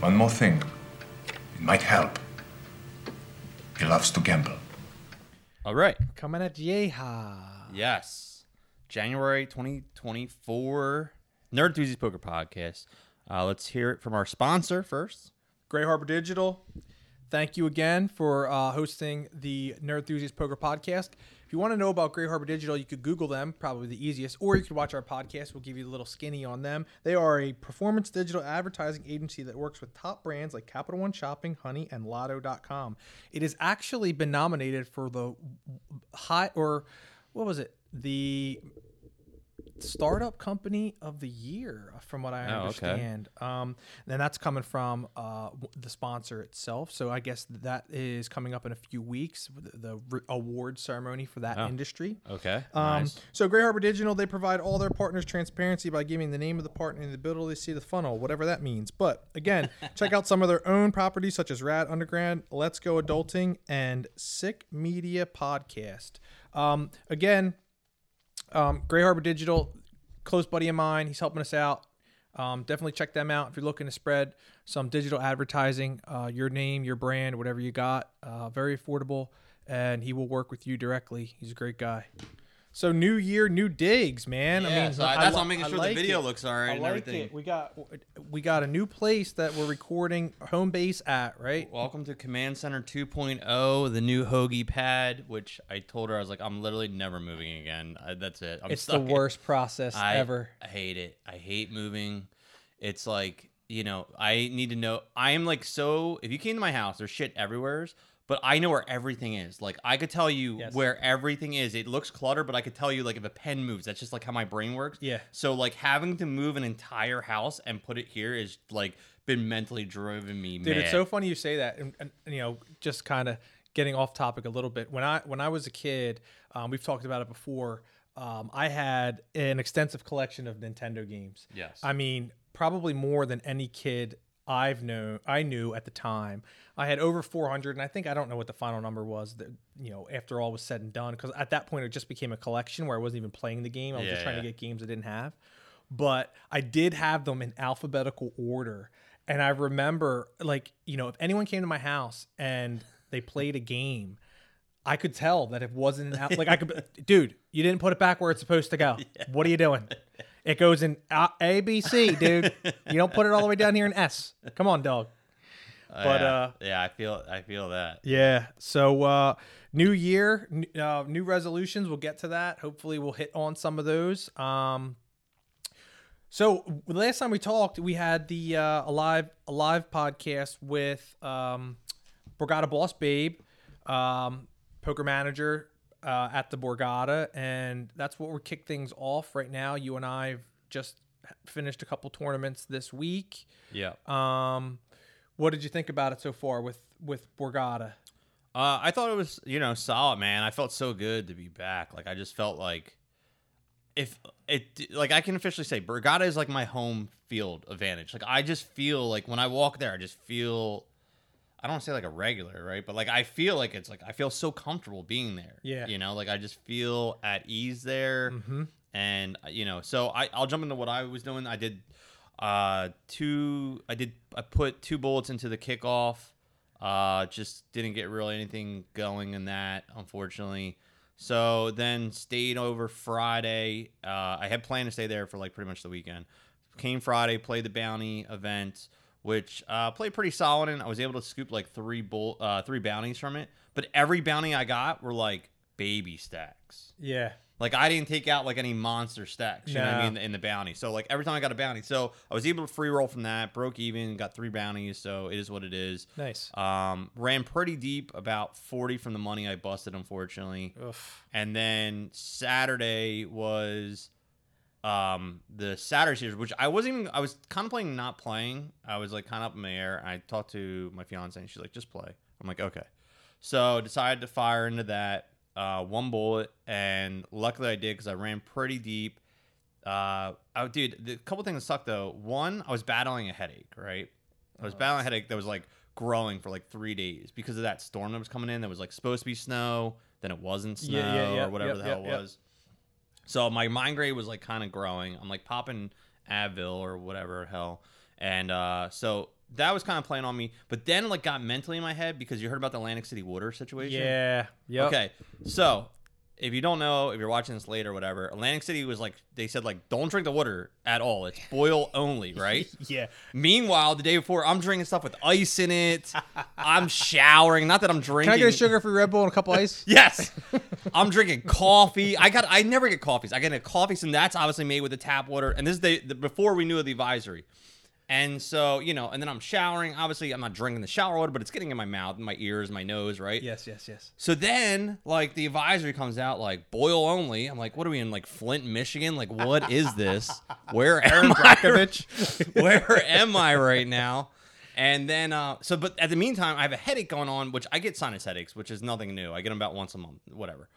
One more thing. It might help. He loves to gamble. All right. Coming at Yeha. Yes. January 2024 Nerd Enthusiast Poker Podcast. Uh, let's hear it from our sponsor first. Gray Harbor Digital. Thank you again for uh, hosting the Nerd Enthusiast Poker Podcast. If you want to know about Gray Harbor Digital, you could Google them, probably the easiest, or you could watch our podcast. We'll give you a little skinny on them. They are a performance digital advertising agency that works with top brands like Capital One Shopping, Honey, and Lotto.com. It has actually been nominated for the high, or what was it? The startup company of the year from what i Oh, okay. understand um and that's coming from uh the sponsor itself so i guess that is coming up in a few weeks the, the re- award ceremony for that Oh. industry Okay. um, nice. So Gray Harbor Digital, they provide all their partners transparency by giving the name of the partner and the ability to see the funnel, whatever that means. But again, check out some of their own properties such as Rad Underground, Let's Go Adulting, and Sick Media Podcast. Um, again, um, Gray Harbor Digital, close buddy of mine. He's helping us out. Um, definitely check them out if you're looking to spread some digital advertising, uh, your name, your brand, whatever you got. Uh, very affordable, and he will work with you directly. He's a great guy. So new year, new digs, man. I Yeah, mean, so I- I that's li- why I'm making I sure the video it. looks all right I and like everything. it. We got we got a new place that we're recording home base at, right? Welcome to Command Center 2.0, the new Hoagie pad, which I told her I was like, I'm literally never moving again. I, that's it. I'm it's the stuck in- worst process I, ever. I hate it. I hate moving. It's like, you know, I need to know. I am like so. If you came to my house, there's shit everywhere, but I know where everything is. Like, I could tell you Yes. where everything is. It looks cluttered, but I could tell you, like, if a pen moves, that's just like how my brain works. Yeah. So, like, having to move an entire house and put it here is like been mentally driven me Dude, mad. it's so funny you say that, and, and, and, you know, just kind of getting off topic a little bit. When I when I was a kid, um, we've talked about it before. Um, I had an extensive collection of Nintendo games. Yes. I mean, probably more than any kid I've known I knew at the time. I had over 400, and I think I don't know what the final number was. That you know, after all was said and done, because at that point it just became a collection where I wasn't even playing the game. I was just Yeah, trying to get games I didn't have but I did have them in alphabetical order. And I remember, like, you know, if anyone came to my house and they played a game, I could tell that it wasn't al- like I could, dude, you didn't put it back where it's supposed to go. What are you doing? It goes in A, A, B, C, dude. You don't put it all the way down here in S. Come on, dog. but, yeah. uh, yeah, I feel, I feel that. Yeah. So uh new year, uh, new resolutions. We'll get to that. Hopefully, we'll hit on some of those. Um. So the last time we talked, we had the uh, a live live podcast with um, Borgata Boss Babe, um, poker manager uh, at the Borgata, and that's what we're kick things off right now. You and I have just finished a couple tournaments this week. Yeah. Um, what did you think about it so far with with Borgata? Uh, I thought it was, you know, solid, man. I felt so good to be back. Like I just felt like if it like I can officially say Borgata is like my home field advantage. Like I just feel like when I walk there, I just feel I don't say like a regular, right? But like I feel like it's like I feel so comfortable being there. Yeah. You know, like I just feel at ease there. Mm-hmm. And uh, you know, so I I'll jump into what I was doing. I did uh two I did I put two bullets into the kickoff. Uh just didn't get really anything going in that, unfortunately. So then stayed over Friday. Uh I had planned to stay there for like pretty much the weekend. Came Friday, played the bounty event, which uh played pretty solid and I was able to scoop like three bull uh three bounties from it. But every bounty I got were like baby stacks. Yeah. Like I didn't take out like any monster stacks, you know what I No. mean, in the bounty. So like every time I got a bounty, so I was able to free roll from that, broke even, got three bounties, so it is what it is. Nice. Um, ran pretty deep, about forty from the money I busted, unfortunately. Oof. And then Saturday was um the Saturday series, which I wasn't even I was contemplating not playing. I was like kind of up in the air. I talked to my fiance and she's like, just play. I'm like, okay. So decided to fire into that uh, one bullet, and luckily I did because I ran pretty deep. Uh, oh, dude, the couple things that sucked though. One, I was battling a headache. Right, I was battling a headache that was like growing for like three days because of that storm that was coming in. That was like supposed to be snow, then it wasn't snow Yeah, yeah, yeah, or whatever yep, the hell yep, it yep. So my mind grade was like kind of growing. I'm like popping Advil or whatever hell, and uh, so that was kind of playing on me. But then like got mentally in my head because you heard about the Atlantic City water situation. Yeah. Yep. Okay, so if you don't know, if you're watching this later, or whatever, Atlantic City was like they said like don't drink the water at all. It's boil only, right? Yeah. Meanwhile, the day before, I'm drinking stuff with ice in it. I'm showering. Not that I'm drinking. Can I get a sugar-free Red Bull and a couple ice? Yes. I'm drinking coffee. I got. I never get coffees. I get a coffee, and that's obviously made with the tap water. And this is the, the before we knew of the advisory. And so you know, and then I'm showering. Obviously, I'm not drinking the shower water, but it's getting in my mouth, and my ears, my nose, right? Yes. Yes. Yes. So then, like the advisory comes out, like boil only. I'm like, what are we in, like Flint, Michigan? Like, what is this? Where am I? Where am I right now? And then, uh, so but at the meantime, I have a headache going on, which I get sinus headaches, which is nothing new. I get them about once a month, whatever.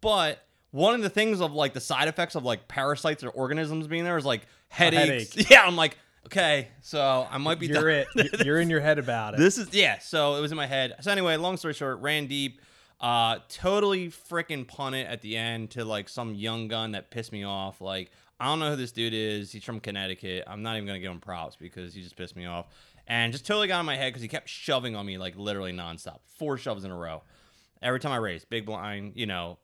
But one of the things of like the side effects of like parasites or organisms being there is like headaches. headache. Yeah, I'm like, okay, so I might be. You're done. it. You're in your head about it. This is yeah. So it was in my head. So anyway, long story short, ran deep. Uh, totally freaking punted at the end to like some young gun that pissed me off. Like I don't know who this dude is. He's from Connecticut. I'm not even gonna give him props because he just pissed me off. And just totally got in my head because he kept shoving on me like literally nonstop, four shoves in a row. Every time I raised, big blind, you know,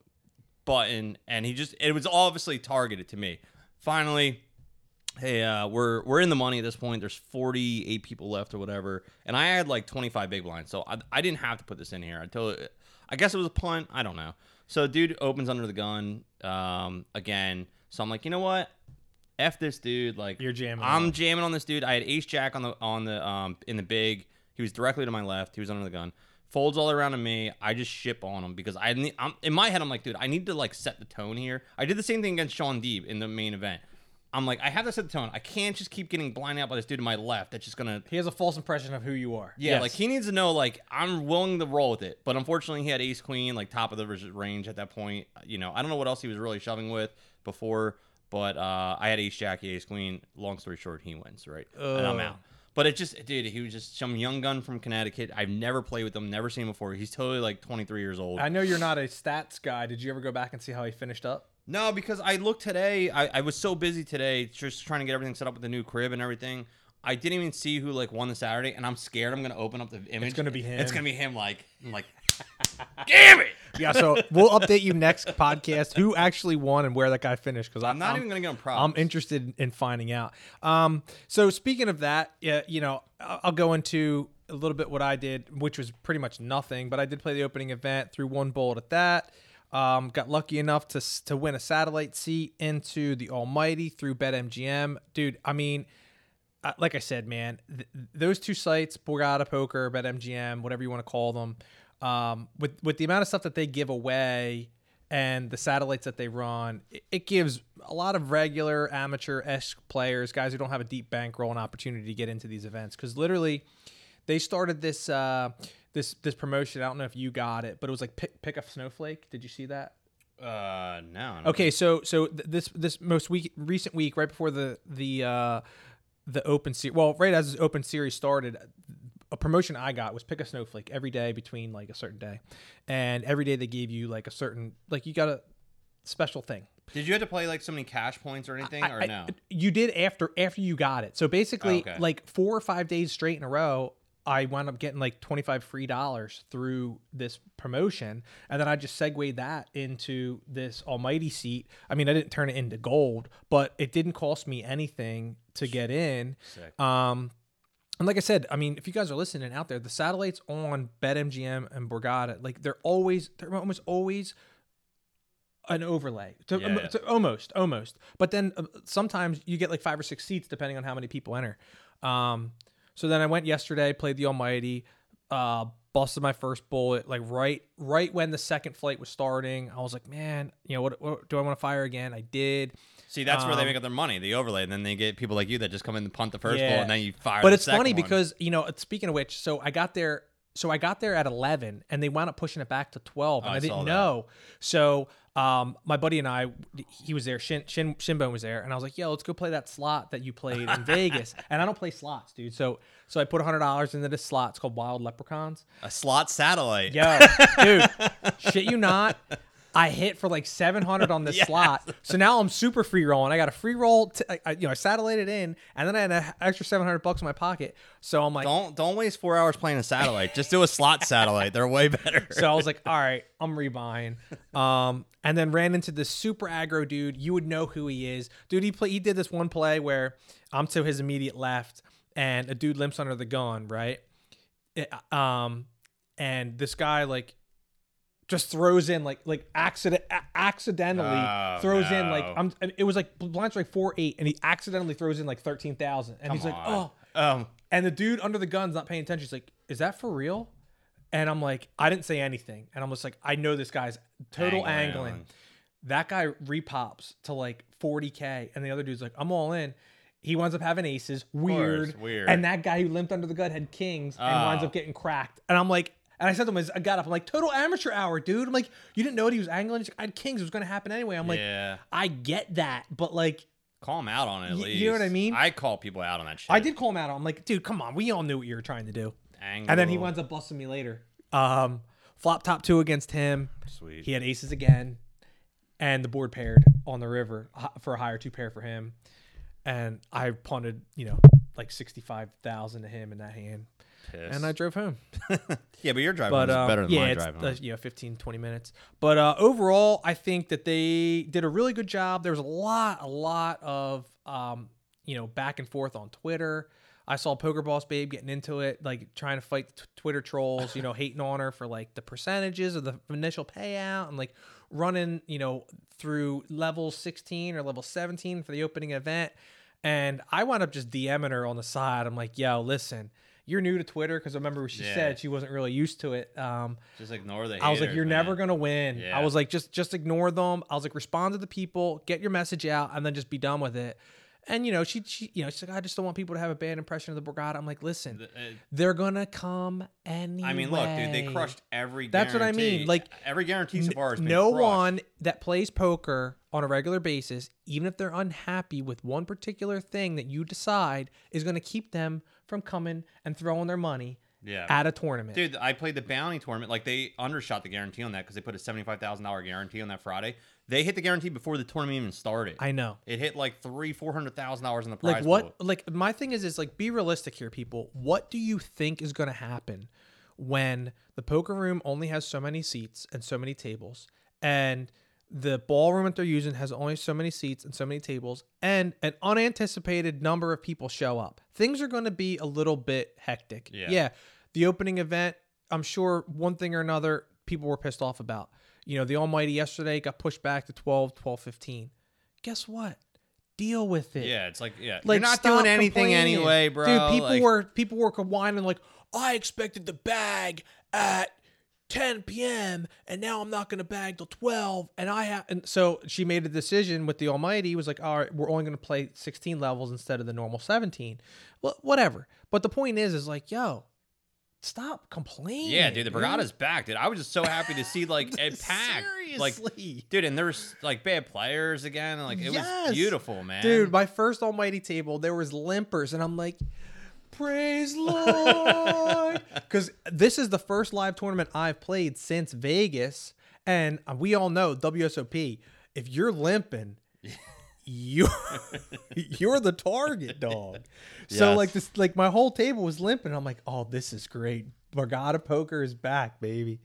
button, and he just it was obviously targeted to me. Finally, hey, uh, we're we're in the money at this point. There's 48 people left or whatever, and I had like 25 big blinds, so I, I didn't have to put this in here. I told, I guess it was a punt. I don't know. So dude opens under the gun um, again. So I'm like, you know what? F this dude. Like You're jamming I'm on. jamming on this dude. I had Ace Jack on the on the um in the big. He was directly to my left. He was under the gun. Folds all around to me. I just ship on him because I need, I'm in my head. I'm like, dude, I need to like set the tone here. I did the same thing against Shaun Deeb in the main event. I'm like, I have to set the tone. I can't just keep getting blinded out by this dude to my left. That's just gonna he has a false impression of who you are. yeah, Yes. like he needs to know like I'm willing to roll with it. But unfortunately, he had ace queen like top of the res- range at that point. You know, I don't know what else he was really shoving with before, but uh, I had ace jack, ace queen. Long story short, he wins right, and I'm out. But it just, dude, he was just some young gun from Connecticut. I've never played with him, never seen him before. He's totally like 23 years old. I know you're not a stats guy. Did you ever go back and see how he finished up? No, because I looked today. I, I was so busy today, just trying to get everything set up with the new crib and everything. I didn't even see who like won the Saturday, and I'm scared I'm gonna open up the image. It's gonna be him. It's gonna be him. Like, I'm like, damn it! Yeah, so we'll update you next podcast who actually won and where that guy finished because I'm not even gonna get him props. I'm interested in finding out. Um, so speaking of that, yeah, you know, I'll I'll go into a little bit what I did, which was pretty much nothing, but I did play the opening event, threw one bullet at that. Um, got lucky enough to to win a satellite seat into the Almighty through BetMGM, dude. I mean, uh, like I said, man, th- those two sites, Borgata Poker, BetMGM, whatever you want to call them, um, with with the amount of stuff that they give away and the satellites that they run, it, it gives a lot of regular amateur esque players, guys who don't have a deep bankroll, an opportunity to get into these events. Because literally, they started this uh, this this promotion. I don't know if you got it, but it was like pick pick a snowflake. Did you see that? Uh, no. Okay, so so th- this this most week recent week, right before the the uh, the open series, well, right as the open series started, a promotion I got was pick a snowflake every day between like a certain day, and every day they gave you like a certain like you got a special thing. Did you have to play like so many cash points or anything, or I- no? You did after after you got it. So basically, Okay. like four or five days straight in a row, I wound up getting like twenty five free dollars through this promotion, and then I just segued that into this almighty seat. I mean, I didn't turn it into gold, but it didn't cost me anything to get in. Sick. Um, and like I said, I mean, if you guys are listening out there, the satellites on BetMGM and Borgata, like they're always, they're almost always an overlay. To, Yeah. to- almost, almost. But then uh, sometimes you get like five or six seats depending on how many people enter. Um, so then I went yesterday, played the Almighty, uh, busted my first bullet like right, right when the second flight was starting. I was like, man, you know, what, what do I want to fire again? I did. See, that's where they um, make up their money, the overlay, and then they get people like you that just come in and punt the first Yeah. ball, and then you fire. but it's funny one. because you know speaking of which so i got there so i got there at 11 and they wound up pushing it back to 12 and Oh, I i, didn't know so um, my buddy and I, he was there. Shin, Shin Shinbone was there, and I was like, "Yo, let's go play that slot that you played in Vegas." And I don't play slots, dude. So, so I put hundred dollars into this slot. It's called Wild Leprechauns. a slot satellite. Yo, dude, shit you not. I hit for like 700 on this slot. So now I'm super free rolling. I got a free roll. T- I, I- you know, I satellited in, and then I had an extra 700 bucks in my pocket. So I'm like, Don't don't waste four hours playing a satellite. Just do a slot satellite. They're way better. so I was like, all right, I'm rebuying. Um, and then ran into this super aggro dude. You would know who he is, dude. He play. He did this one play where I'm to his immediate left, and a dude limps under the gun, right? It- um, and this guy like just throws in like like accident accidentally Oh, throws in like. I'm. It was like blinds like four eight, and he accidentally throws in like thirteen thousand, and he's like, oh. Um, And the dude under the gun's not paying attention. He's like, "Is that for real?" And I'm like, I didn't say anything. And I'm just like, I know this guy's total Angling. angling. That guy repops to like 40k, and the other dude's like, I'm all in. He winds up having aces, weird, weird. And that guy who limped under the gun had kings and winds Oh. up getting cracked. And I'm like, and I said to him I got up, I'm like, total amateur hour, dude. I'm like, you didn't know what he was angling. He's like, I had kings. It was going to happen anyway. I'm like, yeah. I get that, but like, Call him out on it at Y- least. you know what I mean? I call people out on that shit. I did call him out. I'm like, dude, come on. We all knew what you were trying to do. Angle. And then he winds up busting me later. Um, flop top two against him. Sweet. He had aces again, and the board paired on the river for a higher two pair for him. And I punted, you know, like sixty five thousand to him in that hand, Pissed. and I drove home. yeah, but your driving But was uh, better than yeah, my it's driving. uh, you know 15, 20 minutes. But uh, overall, I think that they did a really good job. There was a lot, a lot of um, you know back and forth on Twitter. I saw Poker Boss Babe getting into it, like trying to fight t- Twitter trolls, you know, hating on her for like the percentages of the initial payout and like running, you know, through level 16 or level 17 for the opening event. And I wound up just DMing her on the side. I'm like, yo, listen, you're new to Twitter because I remember she Yeah. said she wasn't really used to it. Um, Just ignore the. I was like, you're man. never gonna win. Yeah. I was like, just just ignore them. I was like, respond to the people, get your message out, and then just be done with it. And you know, she she you know, she's like, I just don't want people to have a bad impression of the Borgata. I'm like, listen, Uh, they're gonna come anyway. I mean, look, dude, they crushed every. That's what I mean, like, every guarantee so far has no crushed. one that plays poker on a regular basis, even if they're unhappy with one particular thing that you decide, is going to keep them from coming and throwing their money Yeah. at a tournament. Dude, I played the bounty tournament. Like they undershot the guarantee on that because they put a seventy-five thousand dollar guarantee on that Friday. They hit the guarantee before the tournament even started. I know. it hit like three, four hundred thousand dollars in the prize like what pool. like my thing is is like be realistic here people what do you think is going to happen when the poker room only has so many seats and so many tables and the ballroom that they're using has only so many seats and so many tables and an unanticipated number of people show up. Things are going to be a little bit hectic. Yeah. yeah the opening event i'm sure one thing or another people were pissed off about. You know the almighty yesterday got pushed back to 12 12 15 guess what? Deal with it. Yeah, it's like yeah, like you're not doing anything anyway, bro. Dude, people Like, were people were whining like, I expected the bag at 10 p.m. and now I'm not going to bag till 12. And I have, and so she made a decision with the Almighty. Was like, all right, we're only going to play 16 levels instead of the normal 17. Well, whatever. But the point is, is like, yo, stop complaining. Yeah, dude, the Borgata's back, dude. I was just so happy to see like a pack, like, dude, and there's like bad players again. Like it Yes. was beautiful, man. Dude, my first Almighty table, there was limpers, and I'm like, praise Lord, because this is the first live tournament I've played since Vegas, and we all know WSOP. If you're limping, you're you're the target dog. So Yes. like this, like my whole table was limping. I'm like, oh, this is great. Borgata poker is back, baby.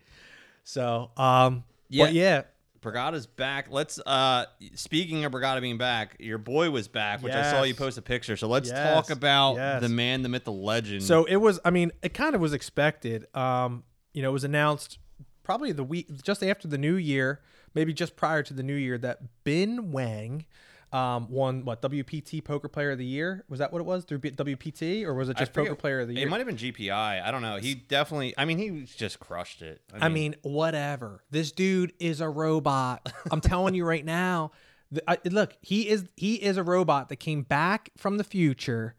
So, um, Yeah. but yeah, Borgata's back. Let's uh speaking of Brigada being back, your boy was back, which I saw you post a picture. So let's Yes. talk about Yes. the man, the myth, the legend. So it was. I mean, it kind of was expected. Um, you know, it was announced probably the week just after the new year, maybe just prior to the new year, that Bin Wang um, won what WPT Poker Player of the Year. Was that what it was through B- WPT, or was it just forget- Poker Player of the Year? It might have been GPI. I don't know. He definitely. I mean, he just crushed it. I mean, whatever. This dude is a robot. I'm telling you right now. The, I, look, he is he is a robot that came back from the future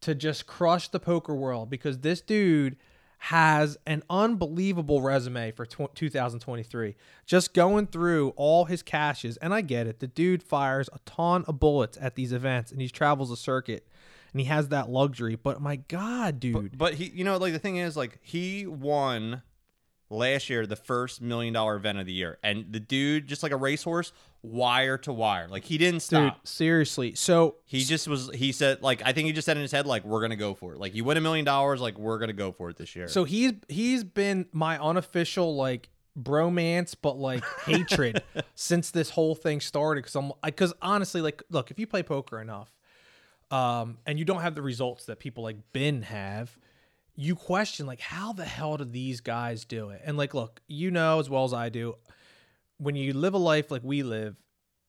to just crush the poker world because this dude has an unbelievable resume for 2023. Just going through all his cashes, and I get it. The dude fires a ton of bullets at these events, and he travels a circuit, and he has that luxury. But my God, dude, But he, you know, like the thing is, like he won last year the first million dollar event of the year, and the dude just like a racehorse, wire to wire, like he didn't stop. Dude, seriously. So He just was. He said, like, I think he just said in his head, like, we're gonna go for it. Like, you win a million dollars, like, we're gonna go for it this year. So he's he's been my unofficial like bromance, but like hatred since this whole thing started. Because I'm because honestly, like, look, if you play poker enough, um, and you don't have the results that people like Ben have, you question like how the hell do these guys do it? And like, look, you know as well as I do, when you live a life like we live.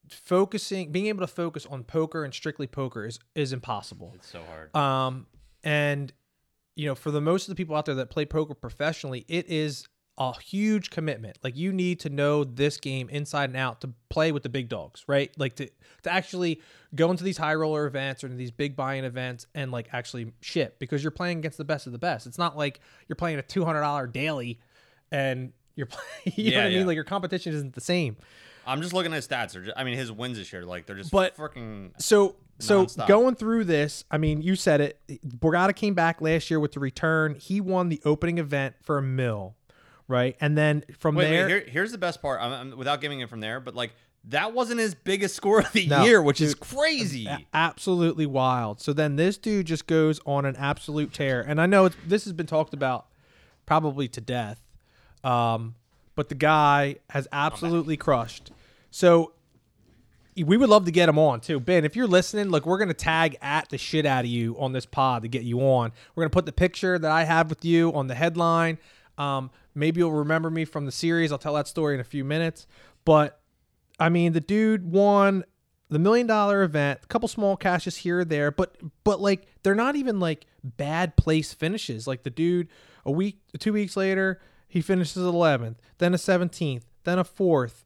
Focusing, being able to focus on poker and strictly poker is is impossible. it's so hard. Um, and you know, for the most of the people out there that play poker professionally, it is a huge commitment. Like you need to know this game inside and out to play with the big dogs, right? Like to to actually go into these high roller events or into these big buy-in events and like actually ship because you're playing against the best of the best. It's not like you're playing a two hundred dollar daily and you're playing. You know Yeah, what I mean? yeah. Like your competition isn't the same. I'm just looking at his stats. They're just, I mean, his wins this year, like, they're just But- freaking. So so Nonstop. going through this, I mean, you said it. Borgata came back last year with the return. He won the opening event for a mill, right? And then from Wait, there, wait. Here, here's the best part. I'm, I'm- without giving it from there, but like, that wasn't his biggest score of the No, year, which is crazy. a- absolutely wild. So then this dude just goes on an absolute tear, and I know it's, this has been talked about probably to death, um, but the guy has absolutely crushed. So we would love to get him on too, Ben. If you're listening, look, we're gonna tag at the shit out of you on this pod to get you on. We're gonna put the picture that I have with you on the headline. Um, maybe you'll remember me from the series. I'll tell that story in a few minutes, but I mean, the dude won the million dollar event, a couple small cashes here or there, but but like they're not even like bad place finishes. Like the dude a week, two weeks later, he finishes 11th, then a 17th, then a fourth.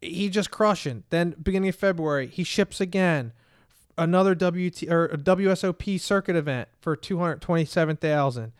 He just crushing. Then beginning of February, he ships again. Another WT or a WSOP circuit event for 227,000.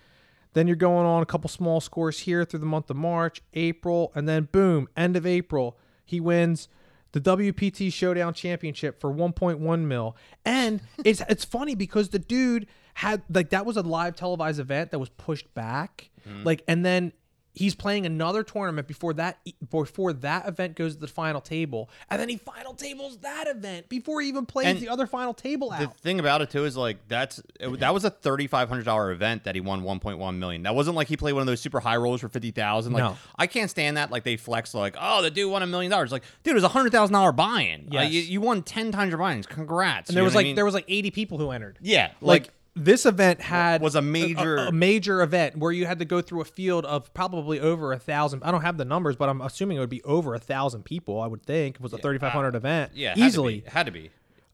Then you're going on a couple small scores here through the month of March, April, and then boom, end of April, he wins the WPT Showdown Championship for 1.1 mil. And it's it's funny because the dude had like that was a live televised event that was pushed back. Mm-hmm. Like and then he's playing another tournament before that before that event goes to the final table. And then he final tables that event before he even plays And the other final table The thing about it too is like that's it, that was a thirty five hundred dollar event that he won one point one million. That wasn't like he played one of those super high rollers for fifty thousand. Like No. I can't stand that. Like they flex like, oh, the dude won a million dollars. Like, dude, it was a hundred thousand dollar buy-in. Like, Yes. you, you won ten times your buy-ins. Congrats. and there was what I like mean? there was like 80 people who entered. yeah, like, like this event had was a major- a, major event where you had to go through a field of probably over a thousand. I don't have the numbers, but I'm assuming it would be over a thousand people. I would think it was a 3,500 event. yeah, had to easily. be. had to be.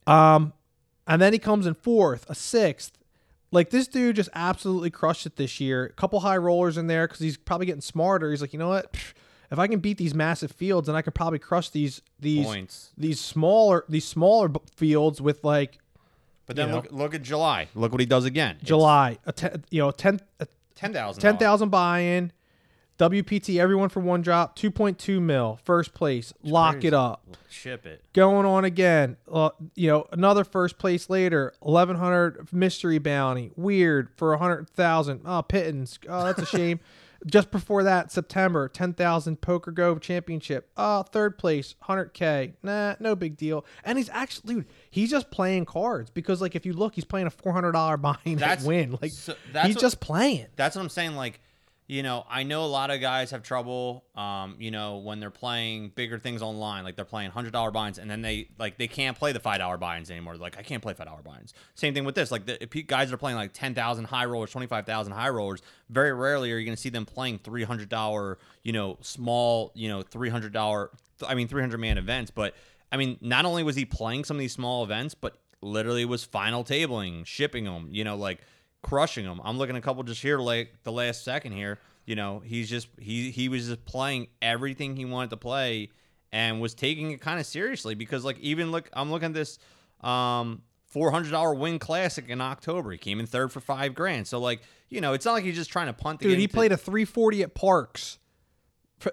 Um, and then he comes in fourth, a sixth. Like this dude just absolutely crushed it this year. A couple high rollers in there because he's probably getting smarter. He's like, you know what? If I can beat these massive fields, then I can probably crush these these Points. these smaller these smaller fields with like But then you know. look look at July. Look what he does again. July, a ten, you know, ten, a ten thousand. ten thousand buy-in, WPT, everyone for one drop, two point two mil, first place, lock crazy. it up. Ship it. Going on again, uh, you know, another first place later, eleven hundred mystery bounty, weird for a hundred thousand. Oh, pittance. Oh, that's a shame. Just before that, September, ten thousand Poker Go Championship. Oh, third place, hundred k. Nah, no big deal. And he's actually, dude, he's just playing cards because, like, if you look, he's playing a four hundred dollar buy-in That's- win. Like, so that's he's what- just playing. That's what I'm saying. Like, you know, I know a lot of guys have trouble, um, you know, when they're playing bigger things online, like they're playing hundred dollar binds, and then they like they can't play the five dollar binds anymore. They're Like, I can't play five dollar binds. Same thing with this. Like, the, if guys are playing like ten thousand high rollers, twenty five thousand high rollers, very rarely are you going to see them playing three hundred dollar, you know, small, you know, three hundred dollar, I mean, three hundred man events. But I mean, not only was he playing some of these small events, but literally was final tabling, shipping them, you know, like crushing them. I'm looking a couple just here, like the last second here. You know, he's just he he was just playing everything he wanted to play and was taking it kind of seriously because like even look, I'm looking at this um four hundred dollar win classic in October. He came in third for five grand. So like you know, it's not like he's just trying to punt. the Dude, he to- played a 340 at Parks.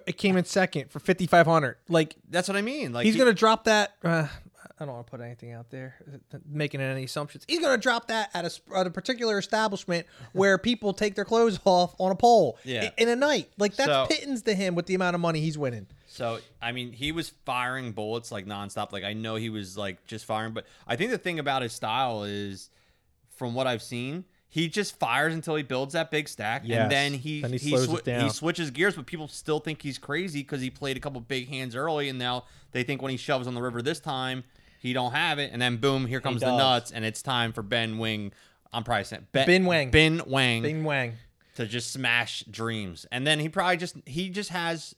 It came in second for 5500. Like That's what I mean. Like he's he- gonna drop that. Uh, I don't want to put anything out there, uh, making any assumptions. He's gonna drop that at a at a particular establishment where people take their clothes off on a pole. Yeah. i- in a night. Like that's So- pittance to him with the amount of money he's winning. So I mean, he was firing bullets like nonstop. Like I know he was like just firing, but I think the thing about his style is, from what I've seen, he just fires until he builds that big stack, Yes. and then he Then he he, slows swi- it down. he switches gears. But people still think he's crazy because he played a couple big hands early, and now they think when he shoves on the river this time, he don't have it, and then boom, here comes the does. nuts, and it's time for Ben Wing. I'm probably saying ben, Ben Wang. Ben Wang Bing Wang. to just smash dreams. And then he probably just he just has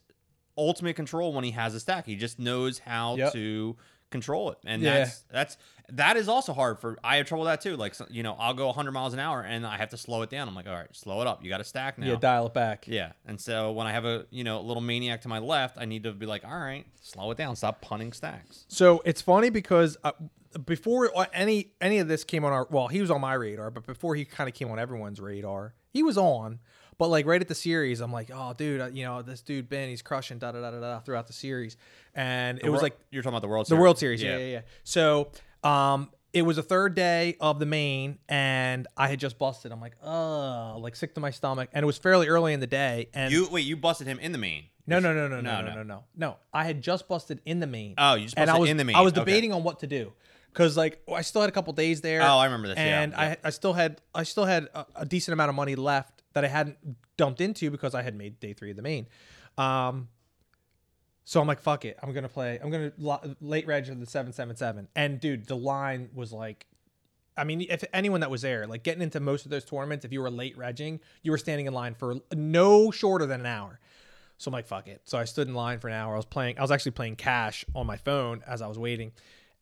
ultimate control when he has a stack. He just knows how Yep. to control it. And Yeah. that's that's that is also hard for I have trouble with that too. Like you know, I'll go 100 miles an hour and I have to slow it down. I'm like, "All right, slow it up. You got to stack now." Yeah, dial it back. Yeah. And so when I have a, you know, little maniac to my left, I need to be like, "All right, slow it down. Stop punting stacks." So it's funny because uh, before any any of this came on our well, he was on my radar, but before he kind of came on everyone's radar, he was on. But like right at the series, I'm like, oh, dude, uh, you know this dude Ben, he's crushing da da da da da throughout the series, and it was Wor- like you're talking about the World Series. the World Series, yeah, yeah, yeah. So, um, it was the third day of the main, and I had just busted. I'm like, oh, like sick to my stomach, and it was fairly early in the day. And You wait, you busted him in the main. no, no, no, no, no, No, no, no. no, no, no. I had just busted in the main. Oh, you just and I busted was, in the main. I was Okay. debating on what to do because like I still had a couple days there. Oh, I remember this, yeah, And yeah. I I still had I still had a, a decent amount of money left that I hadn't dumped into because I had made day three of the main. Um, so I'm like, fuck it, I'm gonna play. I'm gonna lo- late reg of the seven seven seven. And dude, the line was like. I mean, if anyone that was there, like getting into most of those tournaments, if you were late regging, you were standing in line for no shorter than an hour. So I'm like, fuck it. So I stood in line for an hour. I was playing, I was actually playing cash on my phone as I was waiting.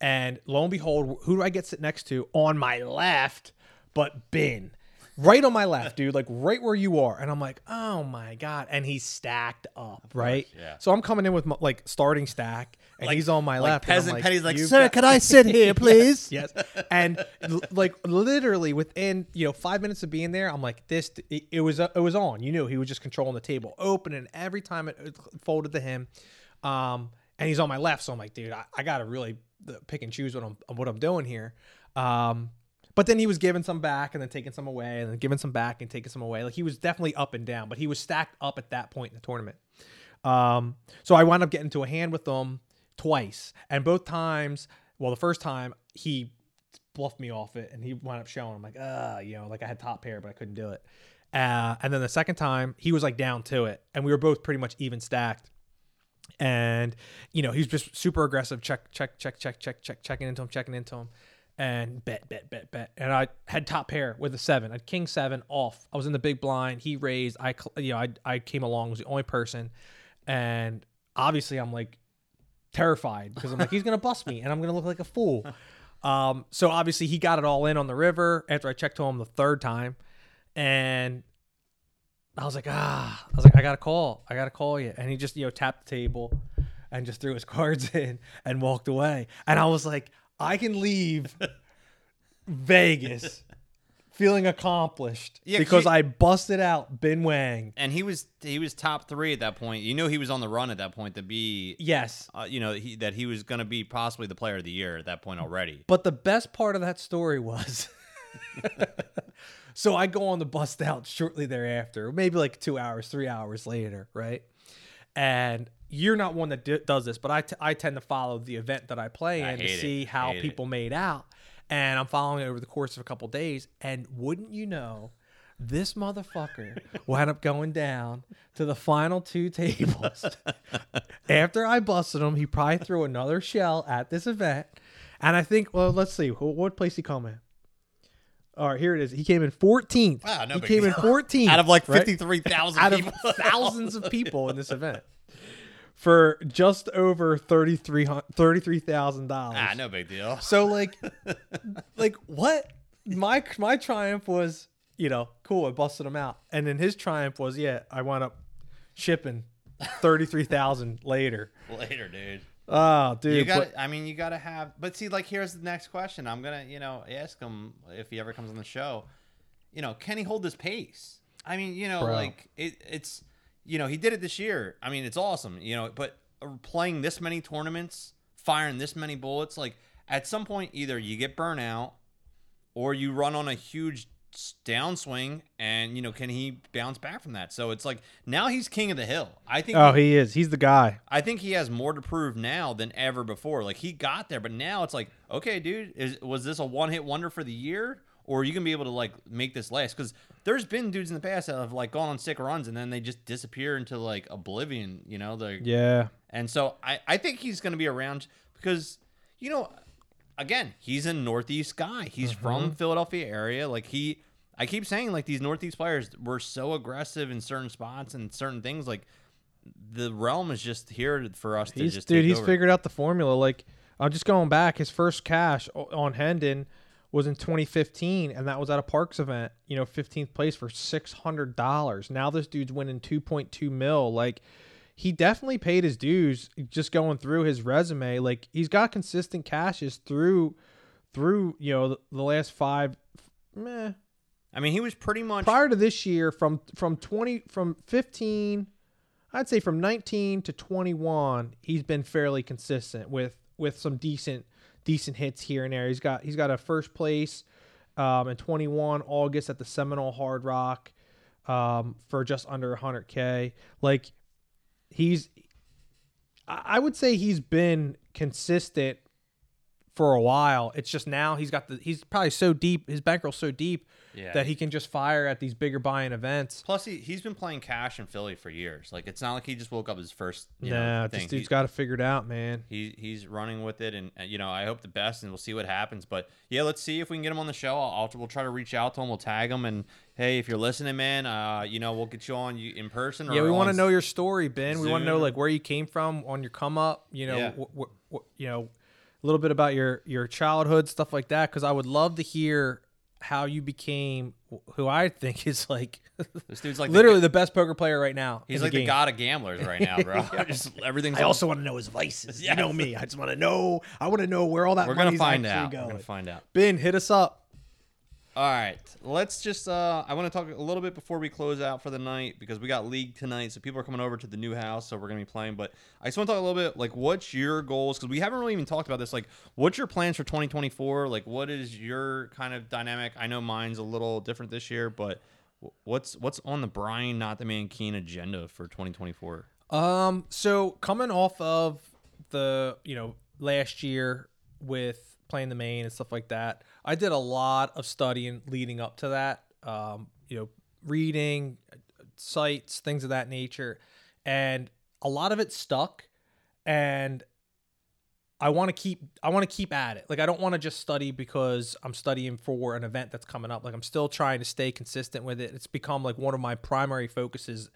And lo and behold, who do I get sit next to on my left? But Ben. Right on my left, dude, like right where you are. And I'm like, oh my God. And he's stacked up, right? yeah. So I'm coming in with my, like starting stack, and he's on my like left. and I'm peasant Petty's like, "You've "Sir, got- can I sit here, please?" yes. And l- like literally within you know five minutes of being there, I'm like, this. It, it was it was on. You knew he was just controlling the table, opening every time it it folded to him. Um, and he's on my left, so I'm like, dude, I, I gotta really uh, pick and choose what I'm what I'm doing here. Um, but then he was giving some back and then taking some away and then giving some back and taking some away. Like he was definitely up and down, but he was stacked up at that point in the tournament. Um, so I wound up getting to a hand with him twice, and both times, well, the first time he bluffed me off it, and he wound up showing. I'm like, ah, you know, like I had top pair, but I couldn't do it. Uh, and then the second time, he was like down to it, and we were both pretty much even stacked. And you know, he was just super aggressive, check, check, check, check, check, check, checking into him, checking into him, and bet, bet, bet, bet. And I had top pair with a seven, I had king seven off. I was in the big blind. He raised. I, you know, I, I came along, was the only person, and obviously I'm like terrified because I'm like he's gonna bust me and I'm gonna look like a fool. Um, so obviously he got it all in on the river after I checked to him the third time, and I was like, ah, I was like, I gotta call, I gotta call you, and he just you know tapped the table and just threw his cards in and walked away, and I was like, I can leave Vegas feeling accomplished Yeah, 'cause because you- I busted out Ben Wang. And he was he was top three at that point. You know he was on the run at that point to be, Yes, uh, you know, he, that he was going to be possibly the player of the year at that point already. But the best part of that story was so I go on the bust out shortly thereafter, maybe like two hours, three hours later, right? And you're not one that d- does this, but I, t- I tend to follow the event that I play I in to hate it. see how Hate it. people made out. And I'm following it over the course of a couple days. And wouldn't you know, this motherfucker wound up going down to the final two tables. After I busted him, he probably threw another shell at this event. And I think, well, let's see, wh- what place he come in? All right, here it is. He came in 14th. Wow, no he came in deal. 14th Out of like right? fifty three thousand out of thousands of people in this event for just over $33,000. ah, no big deal. So like, like what? My my triumph was, you know, cool. I busted him out, and then his triumph was, yeah, I wound up shipping thirty three thousand later. Later, dude. Oh, dude, You got. I mean, you got to have. But see, like, here's the next question. I'm gonna, you know, ask him if he ever comes on the show. You know, can he hold his pace? I mean, you know, Bro. like it, it's, you know, he did it this year. I mean, it's awesome. You know, but playing this many tournaments, firing this many bullets, like at some point either you get burnout or you run on a huge downswing and you know can he bounce back from that so it's like now he's king of the hill i think Oh, he, he is. He's the guy. i think he has more to prove now than ever before like he got there but now it's like okay dude is was this a one-hit wonder for the year or you gonna be able to like make this last because there's been dudes in the past that have like gone on sick runs and then they just disappear into like oblivion you know they're Yeah. and so I, I think he's going to be around because, you know, again, he's a Northeast guy. He's mm-hmm. from Philadelphia area. Like he, I keep saying like these Northeast players were so aggressive in certain spots and certain things. Like the realm is just here for us to just dude. He's over. figured out the formula. Like I'm just going back. His first cash on Hendon was in 2015, and that was at a Parks event. You know, 15th place for six hundred dollars. Now this dude's winning 2.2 mil. Like he definitely paid his dues. Just going through his resume, like he's got consistent cashes through through you know the, the last five. Meh. I mean, he was pretty much prior to this year from from 20 from 15 i'd say from 19 to 21 he's been fairly consistent with with some decent decent hits here and there. He's got he's got a first place um, in 21 august at the seminole hard rock um, for just under 100k like he's i I would say he's been consistent for a while it's just now he's got the he's probably so deep his bankroll's so deep Yeah. that he can just fire at these bigger buying events. Plus, he he's been playing cash in Philly for years. Like it's not like he just woke up his first you nah, know, this thing. dude's He- got it figured out, man. he he's running with it, and you know I hope the best, and we'll see what happens. But yeah, let's see if we can get him on the show. I'll, I'll we'll try to reach out to him. We'll tag him, and hey, if you're listening, man, uh, you know we'll get you on you in person. Yeah, we want to know your story, Ben. We want to know like where you came from on your come up. You know, Yeah. wh- wh- wh- you know, a little bit about your your childhood stuff like that. Because I would love to hear how you became who I think is like This dude's like literally The, the best poker player right now. he's like the game. god of gamblers right now, bro. just everything's. I on- also want to know his vices. Yes. You know me. I just want to know. I want to know where all that We're gonna find actually out. We're going. gonna find out. Ben, hit us up. All right, let's just. Uh, I want to talk a little bit before we close out for the night because we got league tonight, so people are coming over to the new house, so we're gonna be playing. But I just want to talk a little bit like, what's your goals? Because we haven't really even talked about this. Like, what's your plans for 2024? Like, what is your kind of dynamic? I know mine's a little different this year, but what's what's on the Brian Not the Man Keane agenda for 2024? Um, so coming off of the, you know, last year with playing the main and stuff like that, I did a lot of studying leading up to that. Um, you know, reading sites, things of that nature, and a lot of it stuck. And I want to keep I want to keep at it. Like I don't want to just study because I'm studying for an event that's coming up. Like I'm still trying to stay consistent with it. It's become like one of my primary focuses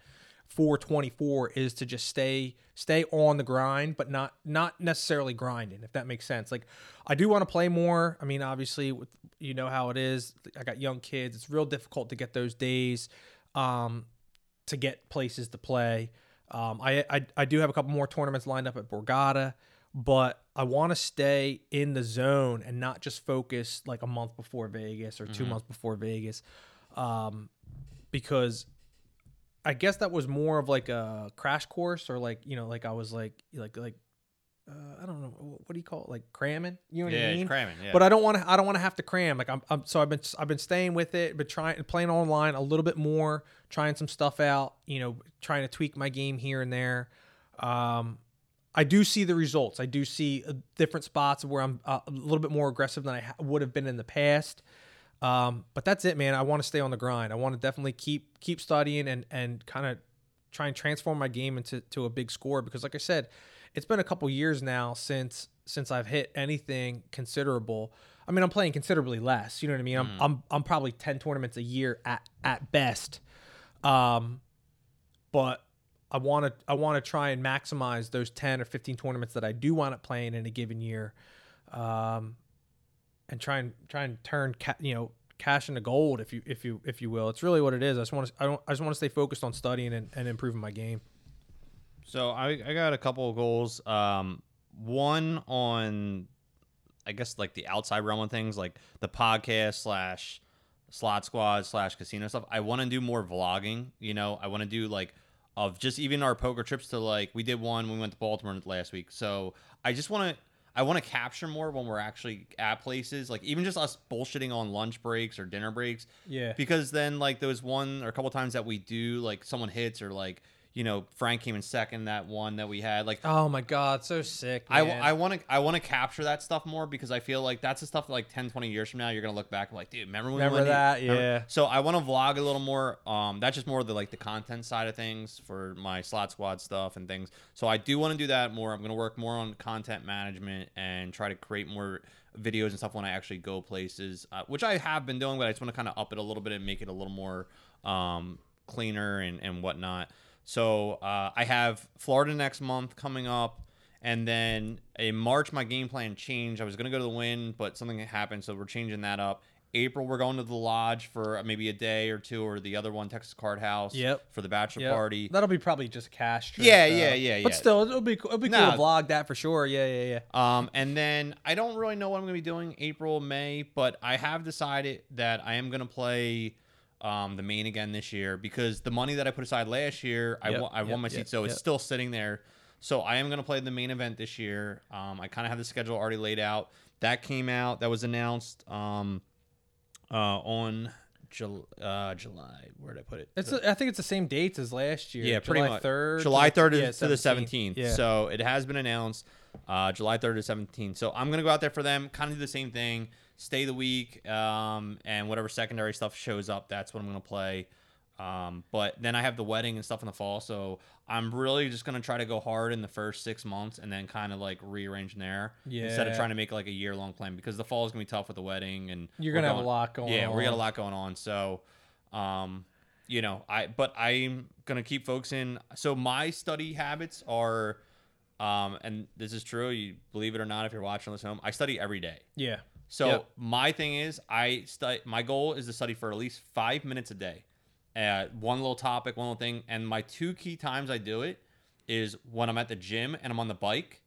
for 24 is to just stay stay on the grind but not not necessarily grinding if that makes sense. Like I do want to play more. I mean obviously with you know how it is. I got young kids. It's real difficult to get those days um to get places to play. Um, I, I I do have a couple more tournaments lined up at Borgata, but I want to stay in the zone and not just focus like a month before Vegas or 2 months before Vegas, um, because I guess that was more of like a crash course or like you know like I was like like like uh, I don't know what do you call it? Like cramming? You know what Yeah, I mean? cramming, yeah. but I don't want to I don't want to have to cram. Like I'm, I'm so I've been I've been staying with it but trying playing online a little bit more trying some stuff out you know trying to tweak my game here and there. Um I do see the results. I do see uh, different spots where I'm uh, a little bit more aggressive than I ha- would have been in the past um but that's it man I want to stay on the grind I want to definitely keep keep studying and and kind of try and transform my game into to a big score because like I said it's been a couple years now since since I've hit anything considerable. I mean, I'm playing considerably less. You know what I mean? I'm I'm I'm probably 10 tournaments a year at at best. Um but I want to I want to try and maximize those 10 or 15 tournaments that I do want to playing in a given year. Um and try and try and turn ca- you know cash into gold if you if you if you will. It's really what it is. I just want to I don't I just want to stay focused on studying and, and improving my game. So I, I got a couple of goals. Um, one on, I guess like the outside realm of things, like the podcast slash slot squad slash casino stuff. I want to do more vlogging. You know, I want to do like of just even our poker trips to like we did one when we went to Baltimore last week. So I just want to. I want to capture more when we're actually at places, like even just us bullshitting on lunch breaks or dinner breaks. Yeah. Because then like those one or a couple times that we do, like someone hits or like you know Frank came in second that one that we had, like Oh my god, so sick. I, man. I want to I want to capture that stuff more because I feel like that's the stuff that like 10 20 years from now you're going to look back and like dude remember when we Remember to- that? remember- Yeah. So I want to vlog a little more um that's just more of the like the content side of things for my slot squad stuff and things. So I do want to do that more. I'm going to work more on content management and try to create more videos and stuff when I actually go places, uh, which I have been doing, but I just want to kind of up it a little bit and make it a little more um cleaner and and whatnot. So uh, I have Florida next month coming up, and then in March my game plan changed. I was gonna go to the Wynn, but something happened, so we're changing that up. April we're going to the lodge for maybe a day or two, or the other one Texas Card House. Yep. For the bachelor Yep. party. That'll be probably just cash. Trip, Yeah, though. yeah, yeah, But still, it'll be cool. it'll be cool Nah. to vlog that for sure. Yeah, yeah, yeah. Um, and then I don't really know what I'm gonna be doing April, May, but I have decided that I am gonna play um, the main again this year because the money that I put aside last year, I Yep, won, I yep, won my yep, seat, so yep. it's still sitting there. So I am gonna play the main event this year. Um, I kind of have the schedule already laid out. That came out. That was announced um, uh, on Jul- uh, July. Where did I put it? It's a, I think it's the same dates as last year. Yeah, pretty July much. 3rd. July 3rd yeah, to the 17th. Yeah. So it has been announced uh, July 3rd to 17th. So I'm going to go out there for them, kind of do the same thing, stay the week, um, and whatever secondary stuff shows up, that's what I'm going to play. Um, but then I have the wedding and stuff in the fall. So I'm really just going to try to go hard in the first six months and then kind of like rearrange from there instead of trying to make like a year long plan because the fall is going to be tough with the wedding and You're gonna have a lot going on. Yeah, we got a lot going on. So, um, you know, I but I'm gonna keep focusing. So my study habits are, um, and this is true. You believe it or not, if you're watching this home, I study every day. yeah. So Yep. my thing is, I study. My goal is to study for at least five minutes a day, uh, one little topic, one little thing. And my two key times I do it is when I'm at the gym and I'm on the bike.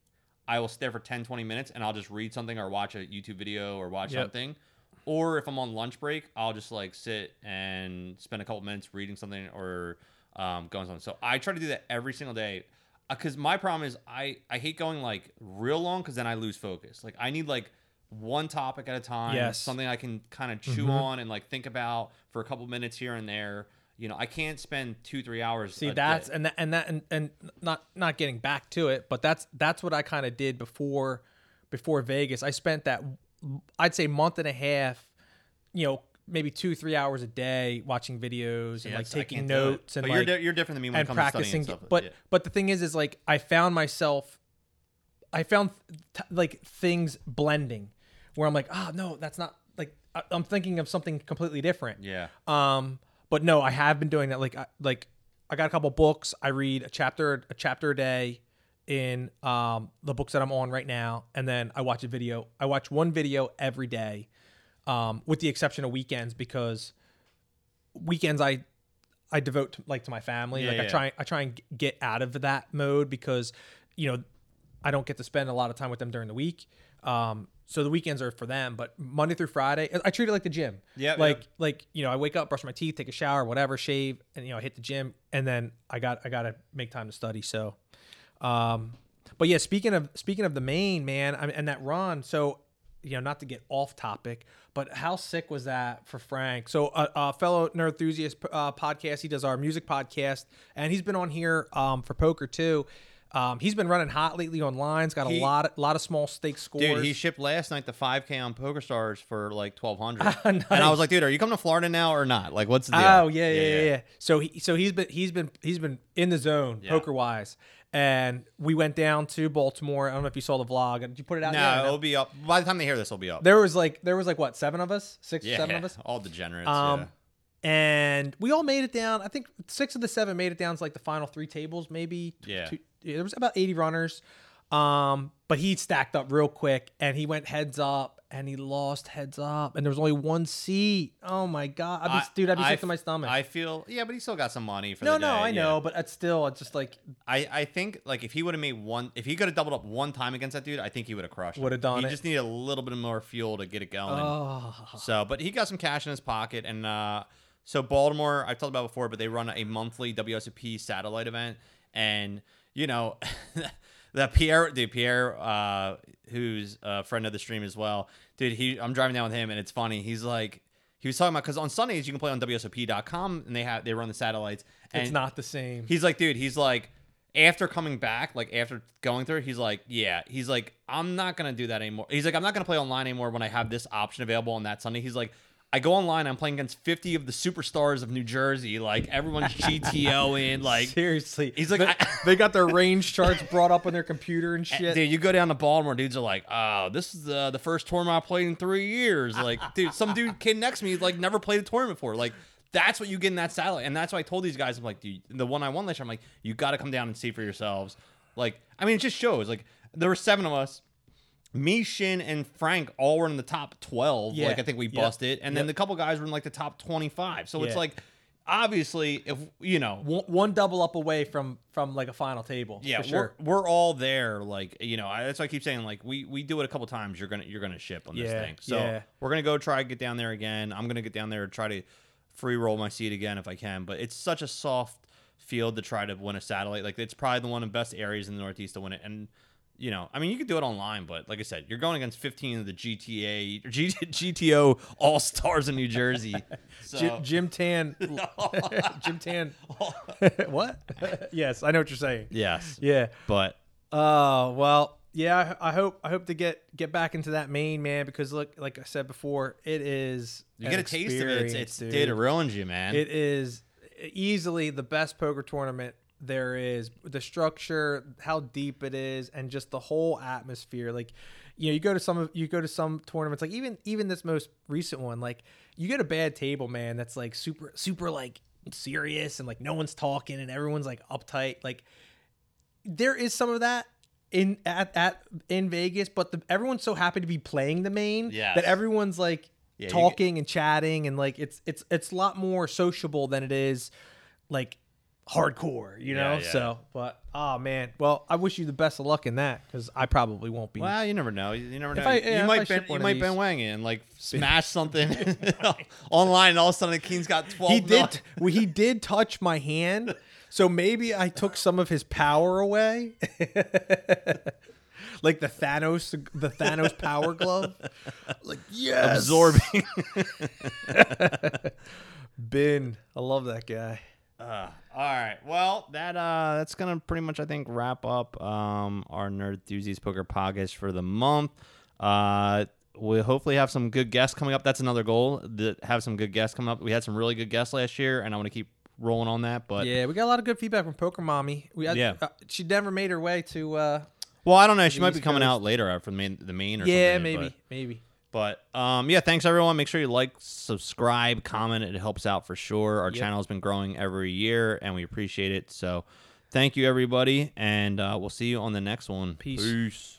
I will stay for 10, 20 minutes and I'll just read something or watch a YouTube video or watch Yep. something. Or if I'm on lunch break, I'll just like sit and spend a couple minutes reading something or um, going something. So I try to do that every single day. Because my problem is I, I hate going like real long because then I lose focus. Like I need like one topic at a time. Yes. Something I can kind of chew mm-hmm. on and like think about for a couple minutes here and there. You know, I can't spend two, three hours. See that's day. and that and that and, and not not getting back to it, but that's that's what I kind of did before before Vegas. I spent that I'd say month and a half, you know, maybe two three hours a day watching videos and Yeah, like taking can't do it. notes and but like you're, di- you're different than me when and it comes to practicing. studying and stuff. but yeah. but the thing is, is like I found myself, I found t- like things blending, where I'm like, oh no, that's not like I- I'm thinking of something completely different. yeah. Um, but no, I have been doing that. Like, I, like I got a couple books. I read a chapter, a chapter a day in um the books that I'm on right now, and then I watch a video. I watch one video every day, um, with the exception of weekends because weekends I I devote to, like to my family. Yeah, like I yeah. try I try and get out of that mode because you know I don't get to spend a lot of time with them during the week. Um, so the weekends are for them, but Monday through Friday, I treat it like the gym. Yeah. like yep. like you know, I wake up, brush my teeth, take a shower, whatever, shave, and you know, I hit the gym, and then I got I got to make time to study. So, um, but yeah, speaking of speaking of the main man, I mean, and that run. So, you know, not to get off topic, but how sick was that for Frank? So, a uh, fellow nerd enthusiast uh, podcast, he does our music podcast, and he's been on here um, for poker too. Um, he's been running hot lately on lines. Got a He- lot, of, lot of small stake scores. Dude, he shipped last night the 5K on PokerStars for like 1200 Nice. And I was like, dude, are you coming to Florida now or not? Like, what's the deal? Oh yeah, yeah, yeah, yeah. So he so he's been he's been he's been in the zone Yeah. poker wise, and we went down to Baltimore. I don't know if you saw the vlog. Did you put it out? No, it'll be up. By the time they hear this, it'll be up. There was like there was like what seven of us, six, yeah, seven of us, all degenerates. um, yeah. And we all made it down. I think six of the seven made it down to like the final three tables, maybe. Yeah. Two, yeah, there was about eighty runners, um, but he stacked up real quick, and he went heads up. And he lost heads up, and there was only one seat. Oh my god, I'd be, I- dude, I'd be I sick to my stomach. I feel, yeah, but he still got some money for no, the no, I yeah. know, but it's still, it's just like I, I think like if he would have made one, if he could have doubled up one time against that dude, I think he would have crushed. him. Would've done He it. just needed a little bit more fuel to get it going. Oh, So, but he got some cash in his pocket, and uh, so Baltimore, I've talked about before, but they run a monthly WSOP satellite event, and you know, that Pierre, dude, Pierre, uh, who's a friend of the stream as well, dude. He, I'm driving down with him, and it's funny. He's like, he was talking about because on Sundays you can play on WSOP.com, and they have they run the satellites. And it's not the same. He's like, dude, he's like, after coming back, like after going through, he's like, yeah, he's like, I'm not gonna do that anymore. He's like, I'm not gonna play online anymore when I have this option available on that Sunday. He's like. I go online. I'm playing against 50 of the superstars of New Jersey. Like everyone's GTO in. Like Seriously, He's like, they, I- they got their range charts brought up on their computer and shit. Dude, you go down to Baltimore, dudes are like, "Oh, this is uh, the first tournament I played in three years." Like, dude, some dude came next to me like never played a tournament before. Like, that's what you get in that satellite, and that's why I told these guys, I'm like, dude, the one I won last year, I'm like, you got to come down and see for yourselves. Like, I mean, it just shows. Like, there were seven of us. Me, Shin, and Frank all were in the top twelve. Yeah. Like, I think we Yep. busted, and then Yep. the couple guys were in like the top twenty-five. So it's like, obviously, if you know, one, one double up away from from like a final table. yeah, for sure. we're, we're all there. Like you know, I, that's why I keep saying like we we do it a couple times. You're gonna you're gonna ship on this thing. So yeah. we're gonna go try to get down there again. I'm gonna get down there try to free roll my seat again if I can. But it's such a soft field to try to win a satellite. Like it's probably the one of the best areas in the Northeast to win it. And you know, I mean, you could do it online, but like I said, you're going against 15 of the GTA G, GTO All Stars in New Jersey. So, Jim, Jim Tan. Jim Tan. what? yes, I know what you're saying. yes, Yeah. but Oh well, yeah. I, I hope I hope to get get back into that main man because look, like I said before, it is you get a taste of it. It's, it's dude. it ruins you, man. It is easily the best poker tournament there is. The structure, how deep it is, and just the whole atmosphere. Like, you know, you go to some of you go to some tournaments, like even even this most recent one, like you get a bad table, man. That's like super super like serious and like no one's talking and everyone's like uptight. Like there is some of that in at, at in Vegas, but the, everyone's so happy to be playing the main Yes. that everyone's like Yeah, you get- talking and chatting and like it's it's it's a lot more sociable than it is like hardcore, you know. Yeah, yeah. So, but oh man, well, I wish you the best of luck in that because I probably won't be. Well, you never know. You never know. I- you yeah, might Bin, you might Bin. Weng and like smash something online, and all of a sudden the king's got twelve. he did. well, he did touch my hand, so maybe I took some of his power away, like the Thanos, the Thanos power glove. Like yes, absorbing. Bin. I love that guy. Uh, all right. Well, that uh, that's gonna pretty much I think wrap up um our Nerd Enthusiast Poker podcast for the month. Uh, we'll hopefully have some good guests coming up. That's another goal to have some good guests coming up. We had some really good guests last year, and I want to keep rolling on that. But Yeah, we got a lot of good feedback from Poker Mommy. We had, Yeah. uh, she never made her way to. uh well, I don't know. She might be coming Coast. out later after the main, the main or Yeah, maybe, but- maybe. But um, yeah, thanks everyone. Make sure you like, subscribe, comment. It helps out for sure. Our Yep. channel has been growing every year, and we appreciate it. So, thank you everybody, and uh, we'll see you on the next one. Peace. Peace.